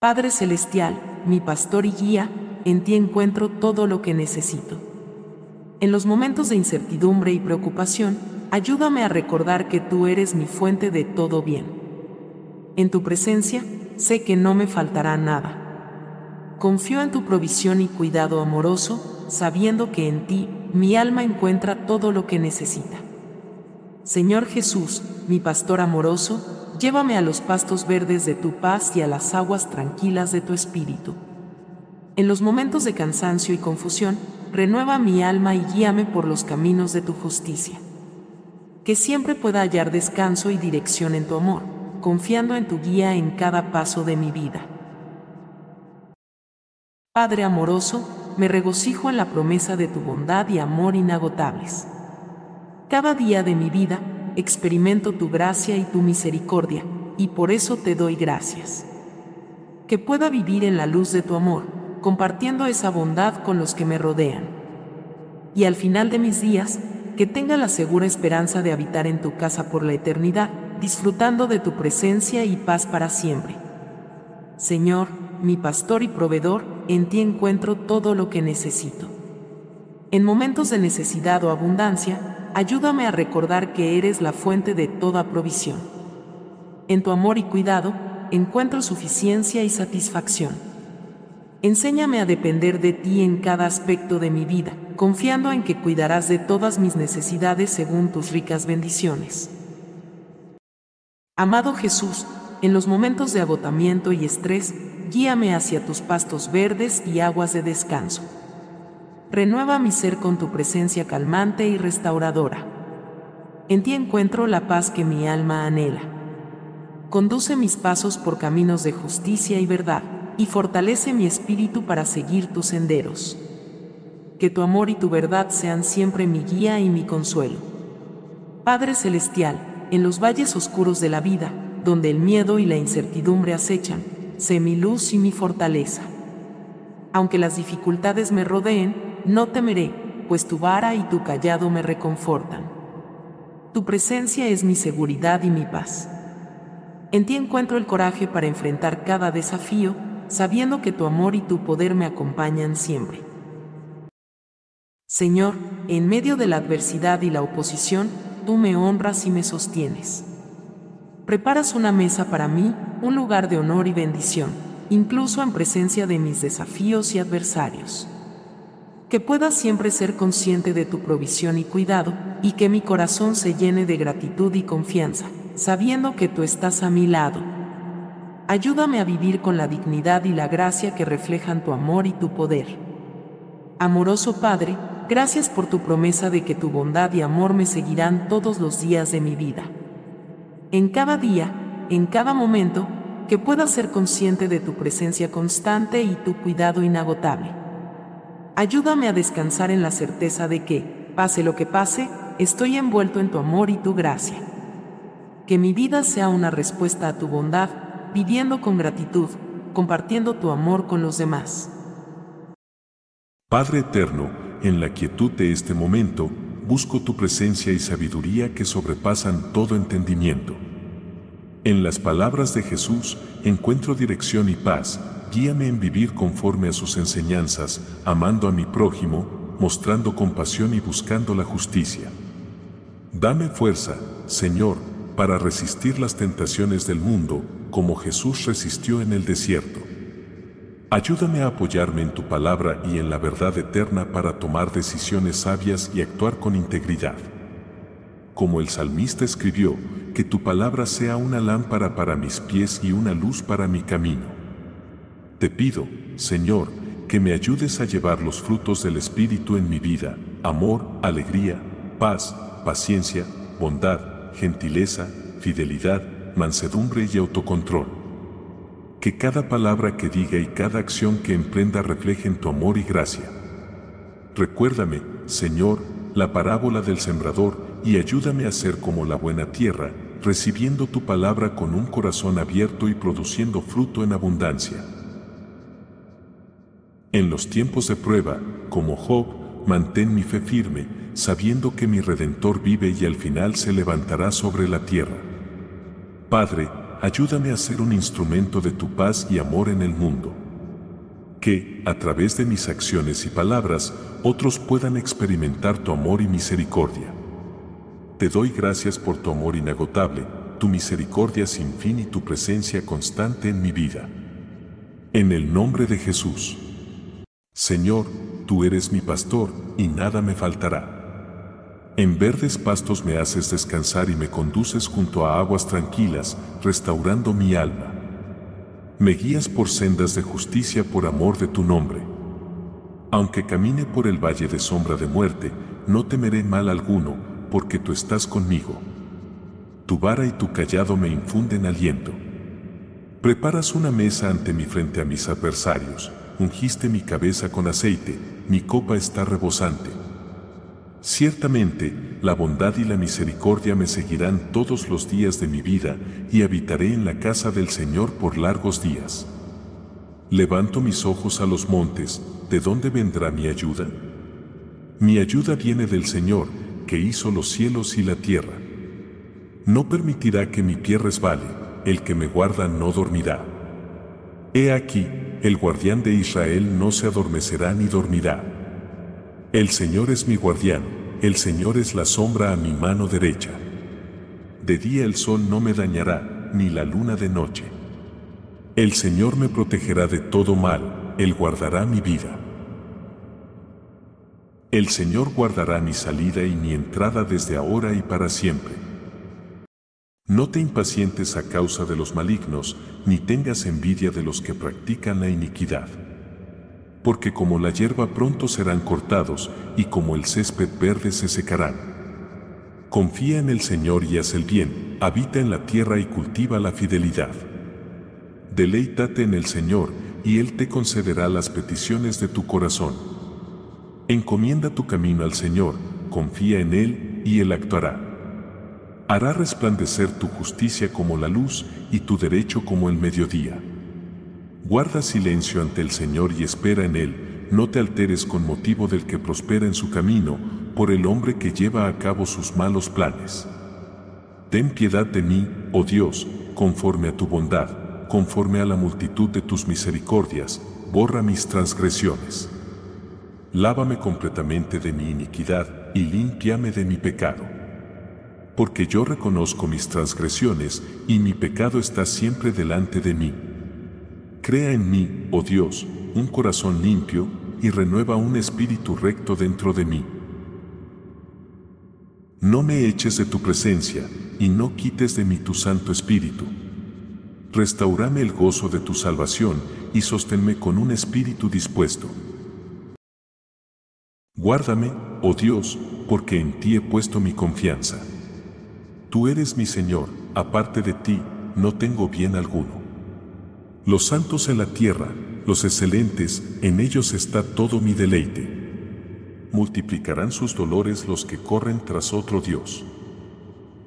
Padre Celestial, mi pastor y guía, en ti encuentro todo lo que necesito. En los momentos de incertidumbre y preocupación, ayúdame a recordar que tú eres mi fuente de todo bien. En tu presencia, sé que no me faltará nada. Confío en tu provisión y cuidado amoroso, sabiendo que en ti mi alma encuentra todo lo que necesita. Señor Jesús, mi pastor amoroso, llévame a los pastos verdes de tu paz y a las aguas tranquilas de tu espíritu. En los momentos de cansancio y confusión, renueva mi alma y guíame por los caminos de tu justicia. Que siempre pueda hallar descanso y dirección en tu amor, confiando en tu guía en cada paso de mi vida. Padre amoroso, me regocijo en la promesa de tu bondad y amor inagotables. Cada día de mi vida, experimento tu gracia y tu misericordia, y por eso te doy gracias. Que pueda vivir en la luz de tu amor, compartiendo esa bondad con los que me rodean. Y al final de mis días, que tenga la segura esperanza de habitar en tu casa por la eternidad, disfrutando de tu presencia y paz para siempre. Señor, mi pastor y proveedor, en ti encuentro todo lo que necesito. En momentos de necesidad o abundancia, ayúdame a recordar que eres la fuente de toda provisión. En tu amor y cuidado, encuentro suficiencia y satisfacción. Enséñame a depender de ti en cada aspecto de mi vida, confiando en que cuidarás de todas mis necesidades según tus ricas bendiciones. Amado Jesús, en los momentos de agotamiento y estrés, guíame hacia tus pastos verdes y aguas de descanso. Renueva mi ser con tu presencia calmante y restauradora. En ti encuentro la paz que mi alma anhela. Conduce mis pasos por caminos de justicia y verdad y fortalece mi espíritu para seguir tus senderos. Que tu amor y tu verdad sean siempre mi guía y mi consuelo. Padre Celestial, en los valles oscuros de la vida, donde el miedo y la incertidumbre acechan, sé mi luz y mi fortaleza. Aunque las dificultades me rodeen, no temeré, pues tu vara y tu callado me reconfortan. Tu presencia es mi seguridad y mi paz. En ti encuentro el coraje para enfrentar cada desafío, sabiendo que tu amor y tu poder me acompañan siempre. Señor, en medio de la adversidad y la oposición, tú me honras y me sostienes. Preparas una mesa para mí, un lugar de honor y bendición, incluso en presencia de mis desafíos y adversarios. Que pueda siempre ser consciente de tu provisión y cuidado, y que mi corazón se llene de gratitud y confianza, sabiendo que tú estás a mi lado Ayúdame a vivir con la dignidad y la gracia que reflejan tu amor y tu poder. Amoroso Padre, gracias por tu promesa de que tu bondad y amor me seguirán todos los días de mi vida. En cada día, en cada momento, que pueda ser consciente de tu presencia constante y tu cuidado inagotable. Ayúdame a descansar en la certeza de que, pase lo que pase, estoy envuelto en tu amor y tu gracia. Que mi vida sea una respuesta a tu bondad, viviendo con gratitud, compartiendo tu amor con los demás. Padre eterno, en la quietud de este momento, busco tu presencia y sabiduría que sobrepasan todo entendimiento. En las palabras de Jesús encuentro dirección y paz, guíame en vivir conforme a sus enseñanzas, amando a mi prójimo, mostrando compasión y buscando la justicia. Dame fuerza, Señor, para resistir las tentaciones del mundo, como Jesús resistió en el desierto. Ayúdame a apoyarme en tu palabra y en la verdad eterna para tomar decisiones sabias y actuar con integridad. Como el salmista escribió, que tu palabra sea una lámpara para mis pies y una luz para mi camino. Te pido, Señor, que me ayudes a llevar los frutos del Espíritu en mi vida, amor, alegría, paz, paciencia, bondad, gentileza, fidelidad, mansedumbre y autocontrol. Que cada palabra que diga y cada acción que emprenda reflejen tu amor y gracia. Recuérdame, Señor, la parábola del sembrador y ayúdame a ser como la buena tierra, recibiendo tu palabra con un corazón abierto y produciendo fruto en abundancia. En los tiempos de prueba, como Job, mantén mi fe firme, sabiendo que mi Redentor vive y al final se levantará sobre la tierra. Padre, ayúdame a ser un instrumento de tu paz y amor en el mundo. Que, a través de mis acciones y palabras, otros puedan experimentar tu amor y misericordia. Te doy gracias por tu amor inagotable, tu misericordia sin fin y tu presencia constante en mi vida. En el nombre de Jesús. Señor, tú eres mi pastor, y nada me faltará. En verdes pastos me haces descansar y me conduces junto a aguas tranquilas, restaurando mi alma. Me guías por sendas de justicia por amor de tu nombre. Aunque camine por el valle de sombra de muerte, no temeré mal alguno, porque tú estás conmigo. Tu vara y tu callado me infunden aliento. Preparas una mesa ante mi frente a mis adversarios, ungiste mi cabeza con aceite, mi copa está rebosante. Ciertamente, la bondad y la misericordia me seguirán todos los días de mi vida, y habitaré en la casa del Señor por largos días. Levanto mis ojos a los montes, ¿de dónde vendrá mi ayuda? Mi ayuda viene del Señor, que hizo los cielos y la tierra. No permitirá que mi pie resbale, el que me guarda no dormirá. He aquí, el guardián de Israel no se adormecerá ni dormirá. El Señor es mi guardián, el Señor es la sombra a mi mano derecha. De día el sol no me dañará, ni la luna de noche. El Señor me protegerá de todo mal, Él guardará mi vida. El Señor guardará mi salida y mi entrada desde ahora y para siempre. No te impacientes a causa de los malignos, ni tengas envidia de los que practican la iniquidad. Porque como la hierba pronto serán cortados, y como el césped verde se secarán. Confía en el Señor y haz el bien, habita en la tierra y cultiva la fidelidad. Deleítate en el Señor, y Él te concederá las peticiones de tu corazón. Encomienda tu camino al Señor, confía en Él y Él actuará. Hará resplandecer tu justicia como la luz y tu derecho como el mediodía. Guarda silencio ante el Señor y espera en Él, no te alteres con motivo del que prospera en su camino, por el hombre que lleva a cabo sus malos planes. Ten piedad de mí, oh Dios, conforme a tu bondad, conforme a la multitud de tus misericordias, borra mis transgresiones. Lávame completamente de mi iniquidad y límpiame de mi pecado. Porque yo reconozco mis transgresiones y mi pecado está siempre delante de mí. Crea en mí, oh Dios, un corazón limpio y renueva un espíritu recto dentro de mí. No me eches de tu presencia y no quites de mí tu Santo Espíritu. Restaurame el gozo de tu salvación y sosténme con un espíritu dispuesto. Guárdame, oh Dios, porque en ti he puesto mi confianza. Tú eres mi Señor, aparte de ti, no tengo bien alguno. Los santos en la tierra, los excelentes, en ellos está todo mi deleite. Multiplicarán sus dolores los que corren tras otro Dios.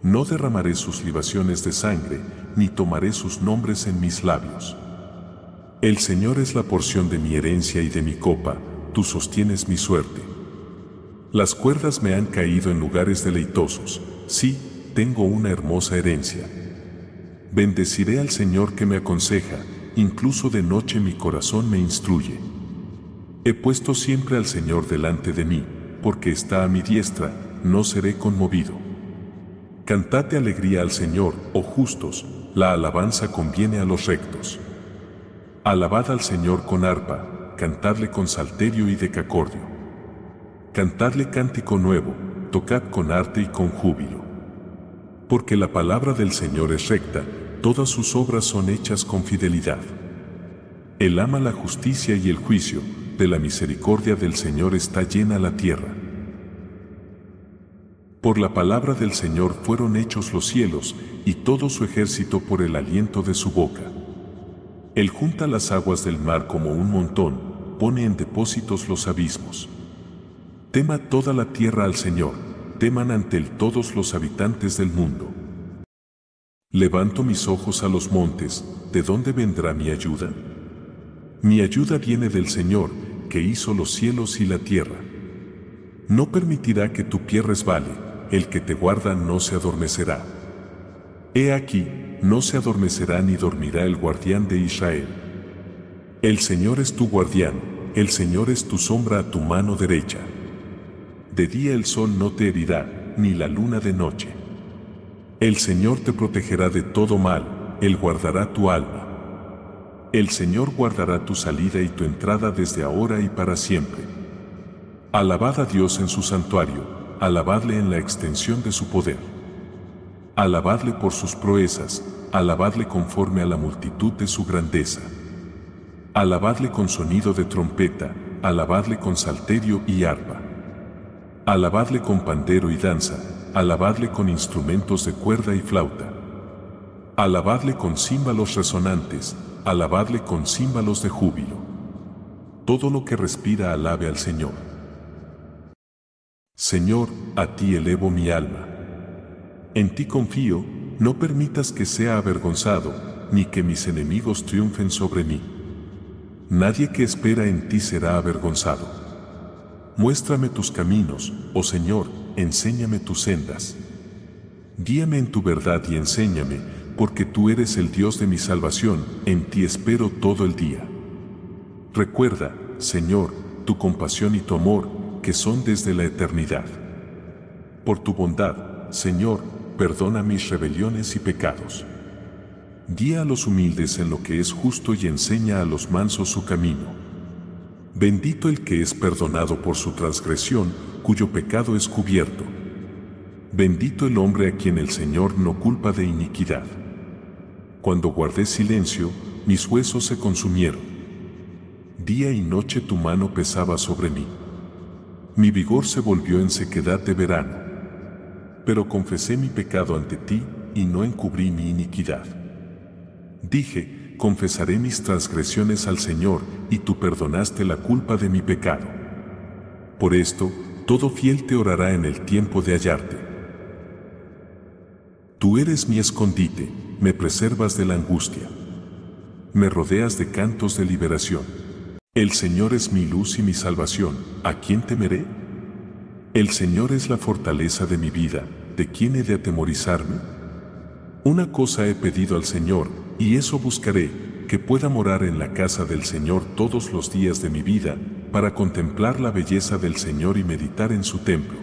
No derramaré sus libaciones de sangre, ni tomaré sus nombres en mis labios. El Señor es la porción de mi herencia y de mi copa, tú sostienes mi suerte. Las cuerdas me han caído en lugares deleitosos, sí, tengo una hermosa herencia. Bendeciré al Señor que me aconseja, incluso de noche mi corazón me instruye. He puesto siempre al Señor delante de mí, porque está a mi diestra, no seré conmovido. Cantate alegría al Señor, oh justos, la alabanza conviene a los rectos. Alabad al Señor con arpa, cantadle con salterio y decacordio. Cantadle cántico nuevo, tocad con arte y con júbilo. Porque la palabra del Señor es recta, todas sus obras son hechas con fidelidad. Él ama la justicia y el juicio, de la misericordia del Señor está llena la tierra. Por la palabra del Señor fueron hechos los cielos, y todo su ejército por el aliento de su boca. Él junta las aguas del mar como un montón, pone en depósitos los abismos. Tema toda la tierra al Señor, teman ante Él todos los habitantes del mundo. Levanto mis ojos a los montes, ¿de dónde vendrá mi ayuda? Mi ayuda viene del Señor, que hizo los cielos y la tierra. No permitirá que tu pie resbale, el que te guarda no se adormecerá. He aquí, no se adormecerá ni dormirá el guardián de Israel. El Señor es tu guardián, el Señor es tu sombra a tu mano derecha. De día el sol no te herirá, ni la luna de noche. El Señor te protegerá de todo mal, Él guardará tu alma. El Señor guardará tu salida y tu entrada desde ahora y para siempre. Alabad a Dios en su santuario, alabadle en la extensión de su poder. Alabadle por sus proezas, alabadle conforme a la multitud de su grandeza. Alabadle con sonido de trompeta, alabadle con salterio y arpa. Alabadle con pandero y danza, alabadle con instrumentos de cuerda y flauta. Alabadle con címbalos resonantes, alabadle con címbalos de júbilo. Todo lo que respira alabe al Señor. Señor, a ti elevo mi alma. En ti confío, no permitas que sea avergonzado, ni que mis enemigos triunfen sobre mí. Nadie que espera en ti será avergonzado. Muéstrame tus caminos, oh Señor, enséñame tus sendas. Guíame en tu verdad y enséñame, porque tú eres el Dios de mi salvación, en ti espero todo el día. Recuerda, Señor, tu compasión y tu amor, que son desde la eternidad. Por tu bondad, Señor, perdona mis rebeliones y pecados. Guía a los humildes en lo que es justo y enseña a los mansos su camino. Bendito el que es perdonado por su transgresión, cuyo pecado es cubierto. Bendito el hombre a quien el Señor no culpa de iniquidad. Cuando guardé silencio, mis huesos se consumieron. Día y noche tu mano pesaba sobre mí. Mi vigor se volvió en sequedad de verano. Pero confesé mi pecado ante ti y no encubrí mi iniquidad. Dije, confesaré mis transgresiones al Señor, y tú perdonaste la culpa de mi pecado. Por esto, todo fiel te orará en el tiempo de hallarte. Tú eres mi escondite, me preservas de la angustia. Me rodeas de cantos de liberación. El Señor es mi luz y mi salvación, ¿a quién temeré? El Señor es la fortaleza de mi vida, ¿de quién he de atemorizarme? Una cosa he pedido al Señor, y eso buscaré, que pueda morar en la casa del Señor todos los días de mi vida, para contemplar la belleza del Señor y meditar en su templo.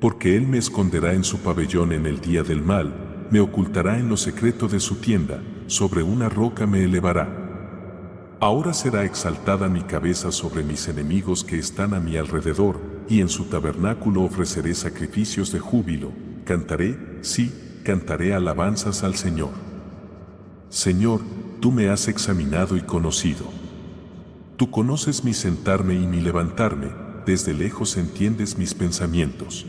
Porque Él me esconderá en su pabellón en el día del mal, me ocultará en lo secreto de su tienda, sobre una roca me elevará. Ahora será exaltada mi cabeza sobre mis enemigos que están a mi alrededor, y en su tabernáculo ofreceré sacrificios de júbilo, cantaré, sí, cantaré alabanzas al Señor. Señor, tú me has examinado y conocido. Tú conoces mi sentarme y mi levantarme, desde lejos entiendes mis pensamientos.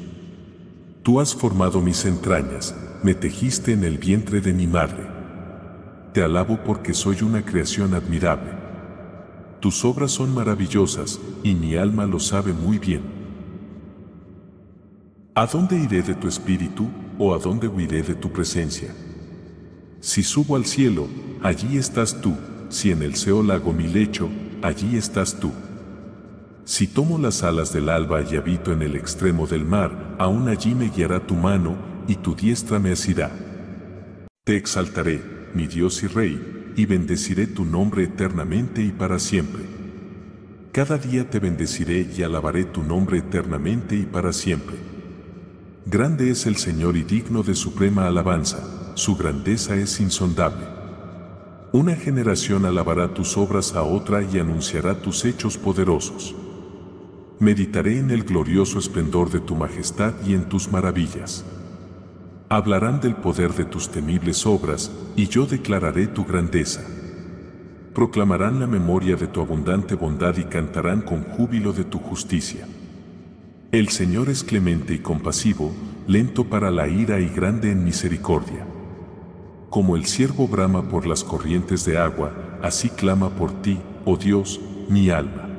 Tú has formado mis entrañas, me tejiste en el vientre de mi madre. Te alabo porque soy una creación admirable. Tus obras son maravillosas, y mi alma lo sabe muy bien. ¿A dónde iré de tu espíritu, o a dónde huiré de tu presencia? Si subo al cielo, allí estás tú, si en el Seol hago mi lecho, allí estás tú. Si tomo las alas del alba y habito en el extremo del mar, aún allí me guiará tu mano, y tu diestra me asirá. Te exaltaré, mi Dios y Rey, y bendeciré tu nombre eternamente y para siempre. Cada día te bendeciré y alabaré tu nombre eternamente y para siempre. Grande es el Señor y digno de suprema alabanza su grandeza es insondable. Una generación alabará tus obras a otra y anunciará tus hechos poderosos. Meditaré en el glorioso esplendor de tu majestad y en tus maravillas. Hablarán del poder de tus temibles obras, y yo declararé tu grandeza. Proclamarán la memoria de tu abundante bondad y cantarán con júbilo de tu justicia. El Señor es clemente y compasivo, lento para la ira y grande en misericordia. Como el ciervo brama por las corrientes de agua, así clama por ti, oh Dios, mi alma.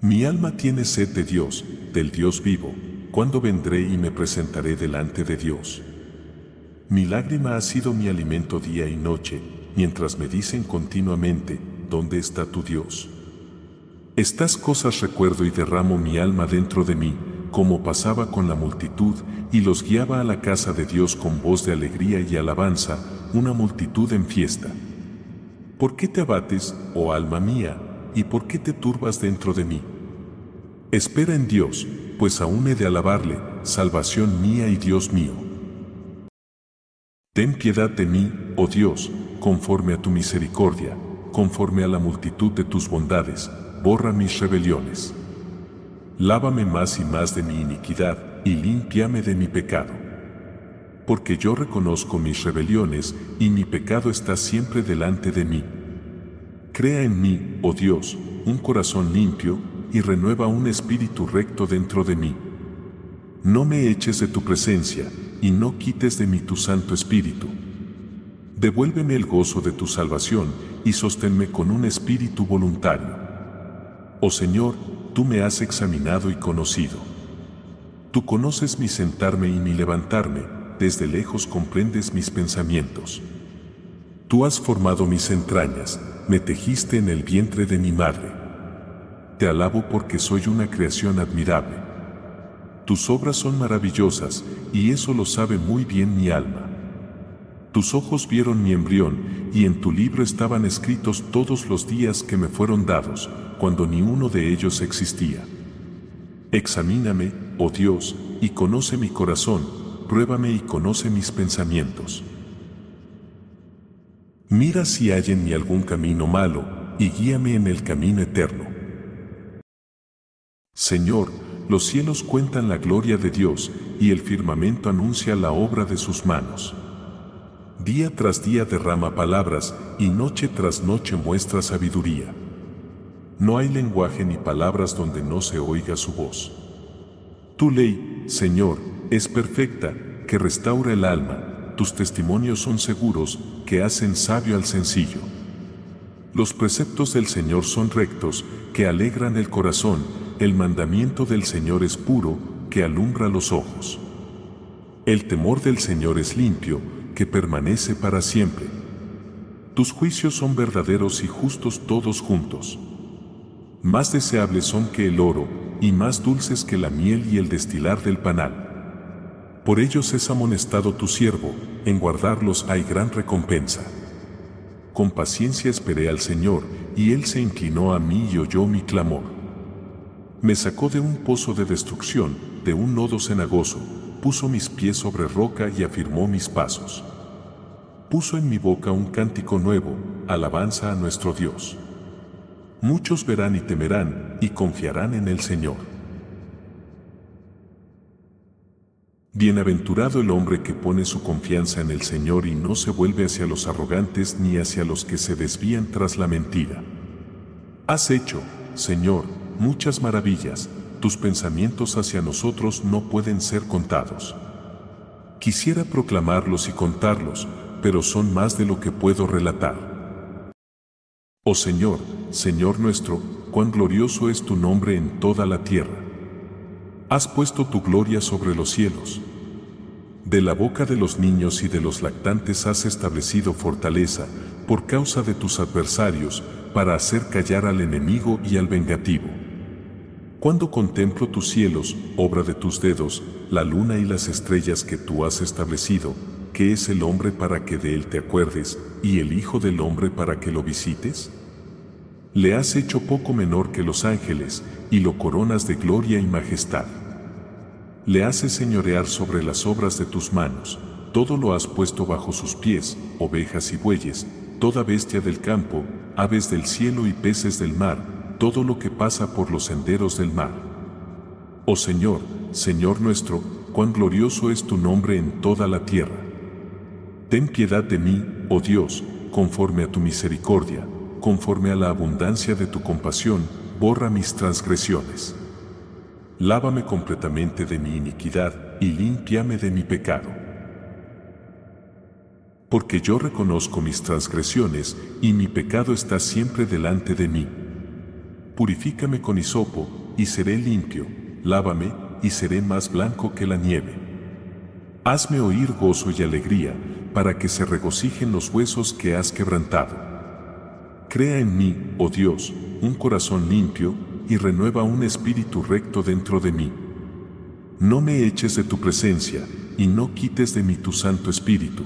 Mi alma tiene sed de Dios, del Dios vivo, cuando vendré y me presentaré delante de Dios. Mi lágrima ha sido mi alimento día y noche, mientras me dicen continuamente, ¿dónde está tu Dios? Estas cosas recuerdo y derramo mi alma dentro de mí, como pasaba con la multitud, y los guiaba a la casa de Dios con voz de alegría y alabanza, una multitud en fiesta. ¿Por qué te abates, oh alma mía, y por qué te turbas dentro de mí? Espera en Dios, pues aún he de alabarle, salvación mía y Dios mío. Ten piedad de mí, oh Dios, conforme a tu misericordia, conforme a la multitud de tus bondades, borra mis rebeliones. Lávame más y más de mi iniquidad, y límpiame de mi pecado. Porque yo reconozco mis rebeliones, y mi pecado está siempre delante de mí. Crea en mí, oh Dios, un corazón limpio, y renueva un espíritu recto dentro de mí. No me eches de tu presencia, y no quites de mí tu Santo Espíritu. Devuélveme el gozo de tu salvación, y sosténme con un espíritu voluntario. Oh Señor, tú me has examinado y conocido. Tú conoces mi sentarme y mi levantarme, desde lejos comprendes mis pensamientos. Tú has formado mis entrañas, me tejiste en el vientre de mi madre. Te alabo porque soy una creación admirable. Tus obras son maravillosas, y eso lo sabe muy bien mi alma. Tus ojos vieron mi embrión, y en tu libro estaban escritos todos los días que me fueron dados, cuando ni uno de ellos existía. Examíname, oh Dios, y conoce mi corazón, pruébame y conoce mis pensamientos. Mira si hay en mí algún camino malo, y guíame en el camino eterno. Señor, los cielos cuentan la gloria de Dios, y el firmamento anuncia la obra de sus manos. Día tras día derrama palabras y noche tras noche muestra sabiduría. No hay lenguaje ni palabras donde no se oiga su voz. Tu ley, Señor, es perfecta, que restaura el alma, tus testimonios son seguros, que hacen sabio al sencillo. Los preceptos del Señor son rectos, que alegran el corazón, el mandamiento del Señor es puro, que alumbra los ojos. El temor del Señor es limpio, que permanece para siempre. Tus juicios son verdaderos y justos todos juntos. Más deseables son que el oro, y más dulces que la miel y el destilar del panal. Por ellos es amonestado tu siervo, en guardarlos hay gran recompensa. Con paciencia esperé al Señor, y Él se inclinó a mí y oyó mi clamor. Me sacó de un pozo de destrucción, de un nodo cenagoso, puso mis pies sobre roca y afirmó mis pasos. Puso en mi boca un cántico nuevo, alabanza a nuestro Dios. Muchos verán y temerán y confiarán en el Señor. Bienaventurado el hombre que pone su confianza en el Señor y no se vuelve hacia los arrogantes ni hacia los que se desvían tras la mentira. Has hecho, Señor, muchas maravillas, tus pensamientos hacia nosotros no pueden ser contados. Quisiera proclamarlos y contarlos, pero son más de lo que puedo relatar. Oh Señor, Señor nuestro, cuán glorioso es tu nombre en toda la tierra. Has puesto tu gloria sobre los cielos. De la boca de los niños y de los lactantes has establecido fortaleza, por causa de tus adversarios, para hacer callar al enemigo y al vengativo. Cuando contemplo tus cielos, obra de tus dedos, la luna y las estrellas que tú has establecido, ¿qué es el hombre para que de él te acuerdes, y el Hijo del hombre para que lo visites? Le has hecho poco menor que los ángeles, y lo coronas de gloria y majestad. Le haces señorear sobre las obras de tus manos, todo lo has puesto bajo sus pies, ovejas y bueyes, toda bestia del campo, aves del cielo y peces del mar, todo lo que pasa por los senderos del mar. Oh Señor, Señor nuestro, cuán glorioso es tu nombre en toda la tierra. Ten piedad de mí, oh Dios, conforme a tu misericordia, conforme a la abundancia de tu compasión, borra mis transgresiones. Lávame completamente de mi iniquidad y límpiame de mi pecado. Porque yo reconozco mis transgresiones y mi pecado está siempre delante de mí. Purifícame con hisopo y seré limpio, lávame y seré más blanco que la nieve. Hazme oír gozo y alegría, para que se regocijen los huesos que has quebrantado. Crea en mí, oh Dios, un corazón limpio, y renueva un espíritu recto dentro de mí. No me eches de tu presencia, y no quites de mí tu Santo Espíritu.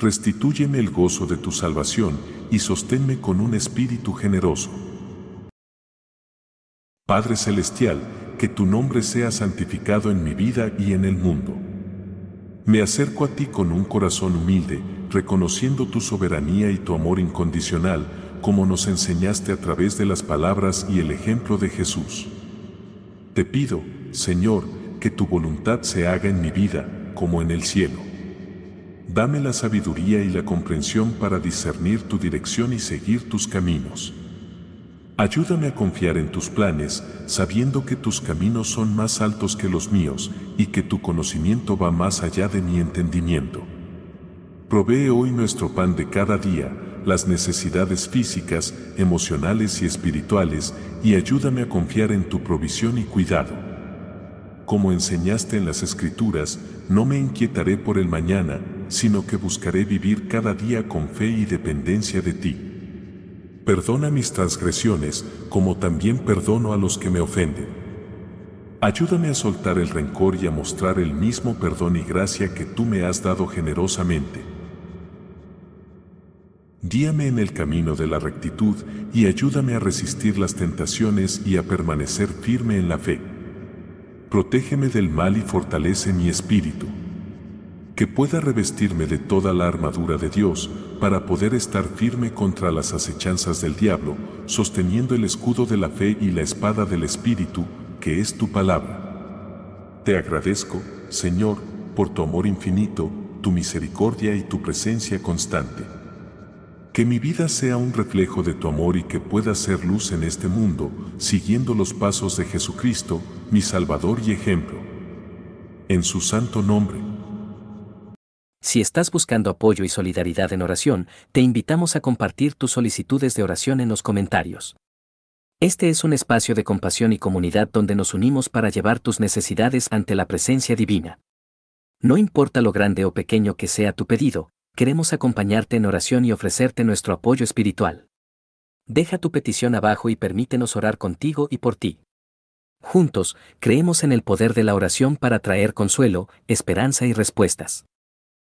Restitúyeme el gozo de tu salvación, y sosténme con un espíritu generoso. Padre Celestial, que tu nombre sea santificado en mi vida y en el mundo. Me acerco a ti con un corazón humilde, reconociendo tu soberanía y tu amor incondicional, como nos enseñaste a través de las palabras y el ejemplo de Jesús. Te pido, Señor, que tu voluntad se haga en mi vida, como en el cielo. Dame la sabiduría y la comprensión para discernir tu dirección y seguir tus caminos. Ayúdame a confiar en tus planes, sabiendo que tus caminos son más altos que los míos y que tu conocimiento va más allá de mi entendimiento. Provee hoy nuestro pan de cada día, las necesidades físicas, emocionales y espirituales, y ayúdame a confiar en tu provisión y cuidado. Como enseñaste en las Escrituras, no me inquietaré por el mañana, sino que buscaré vivir cada día con fe y dependencia de ti. Perdona mis transgresiones, como también perdono a los que me ofenden. Ayúdame a soltar el rencor y a mostrar el mismo perdón y gracia que tú me has dado generosamente. Guíame en el camino de la rectitud y ayúdame a resistir las tentaciones y a permanecer firme en la fe. Protégeme del mal y fortalece mi espíritu que pueda revestirme de toda la armadura de Dios, para poder estar firme contra las acechanzas del diablo, sosteniendo el escudo de la fe y la espada del Espíritu, que es tu palabra. Te agradezco, Señor, por tu amor infinito, tu misericordia y tu presencia constante. Que mi vida sea un reflejo de tu amor y que pueda ser luz en este mundo, siguiendo los pasos de Jesucristo, mi Salvador y ejemplo. En su santo nombre. Si estás buscando apoyo y solidaridad en oración, te invitamos a compartir tus solicitudes de oración en los comentarios. Este es un espacio de compasión y comunidad donde nos unimos para llevar tus necesidades ante la presencia divina. No importa lo grande o pequeño que sea tu pedido, queremos acompañarte en oración y ofrecerte nuestro apoyo espiritual. Deja tu petición abajo y permítenos orar contigo y por ti. Juntos, creemos en el poder de la oración para traer consuelo, esperanza y respuestas.